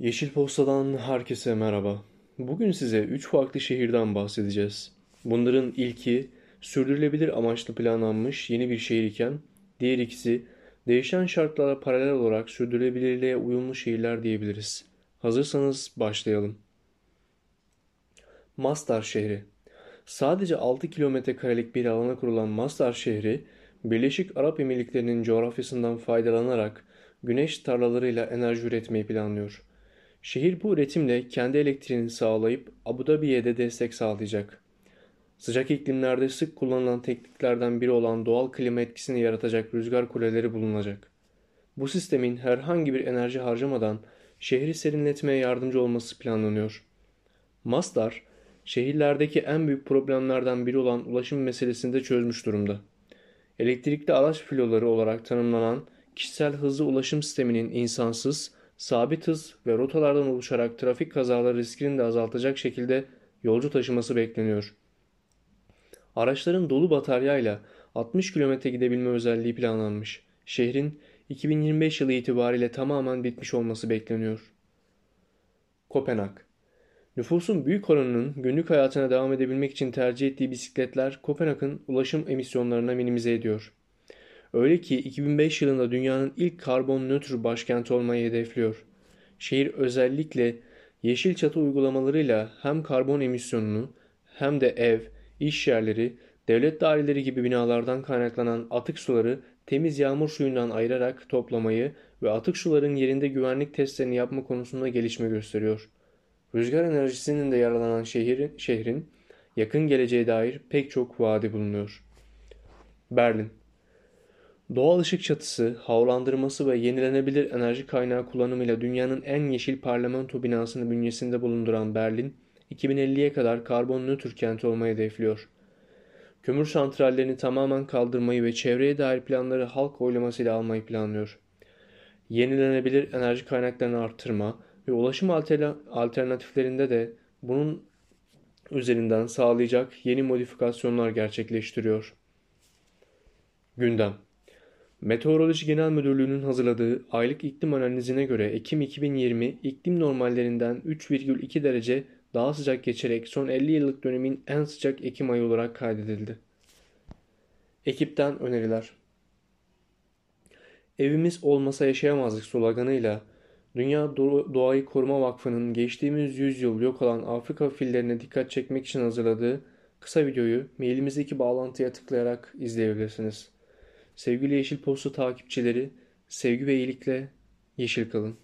Yeşil Posta'dan herkese merhaba. Bugün size 3 farklı şehirden bahsedeceğiz. Bunların ilki sürdürülebilir amaçlı planlanmış yeni bir şehir iken diğer ikisi değişen şartlara paralel olarak sürdürülebilirliğe uyumlu şehirler diyebiliriz. Hazırsanız başlayalım. Mastar şehri Sadece 6 kilometre karelik bir alana kurulan Mastar şehri, Birleşik Arap Emirlikleri'nin coğrafyasından faydalanarak güneş tarlalarıyla enerji üretmeyi planlıyor. Şehir bu üretimle kendi elektriğini sağlayıp Abu Dhabi'ye de destek sağlayacak. Sıcak iklimlerde sık kullanılan tekniklerden biri olan doğal klima etkisini yaratacak rüzgar kuleleri bulunacak. Bu sistemin herhangi bir enerji harcamadan şehri serinletmeye yardımcı olması planlanıyor. Masdar, şehirlerdeki en büyük problemlerden biri olan ulaşım meselesini de çözmüş durumda. Elektrikli araç filoları olarak tanımlanan kişisel hızlı ulaşım sisteminin insansız, sabit hız ve rotalardan oluşarak trafik kazaları riskini de azaltacak şekilde yolcu taşıması bekleniyor. Araçların dolu bataryayla 60 km gidebilme özelliği planlanmış. Şehrin 2025 yılı itibariyle tamamen bitmiş olması bekleniyor. Kopenhag Nüfusun büyük oranının günlük hayatına devam edebilmek için tercih ettiği bisikletler Kopenhag'ın ulaşım emisyonlarına minimize ediyor. Öyle ki 2005 yılında dünyanın ilk karbon nötr başkenti olmayı hedefliyor. Şehir özellikle yeşil çatı uygulamalarıyla hem karbon emisyonunu hem de ev, iş yerleri, devlet daireleri gibi binalardan kaynaklanan atık suları temiz yağmur suyundan ayırarak toplamayı ve atık suların yerinde güvenlik testlerini yapma konusunda gelişme gösteriyor. Rüzgar enerjisinin de yaralanan şehir, şehrin yakın geleceğe dair pek çok vaadi bulunuyor. Berlin Doğal ışık çatısı, havalandırması ve yenilenebilir enerji kaynağı kullanımıyla dünyanın en yeşil parlamento binasını bünyesinde bulunduran Berlin, 2050'ye kadar karbon nötr kent olmayı hedefliyor. Kömür santrallerini tamamen kaldırmayı ve çevreye dair planları halk oylamasıyla almayı planlıyor. Yenilenebilir enerji kaynaklarını arttırma ve ulaşım alternatiflerinde de bunun üzerinden sağlayacak yeni modifikasyonlar gerçekleştiriyor. Gündem Meteoroloji Genel Müdürlüğü'nün hazırladığı aylık iklim analizine göre Ekim 2020 iklim normallerinden 3,2 derece daha sıcak geçerek son 50 yıllık dönemin en sıcak Ekim ayı olarak kaydedildi. Ekipten öneriler Evimiz olmasa yaşayamazdık sloganıyla Dünya Doğayı Koruma Vakfı'nın geçtiğimiz yüzyıl yok olan Afrika fillerine dikkat çekmek için hazırladığı kısa videoyu mailimizdeki bağlantıya tıklayarak izleyebilirsiniz. Sevgili Yeşil Posta takipçileri, sevgi ve iyilikle yeşil kalın.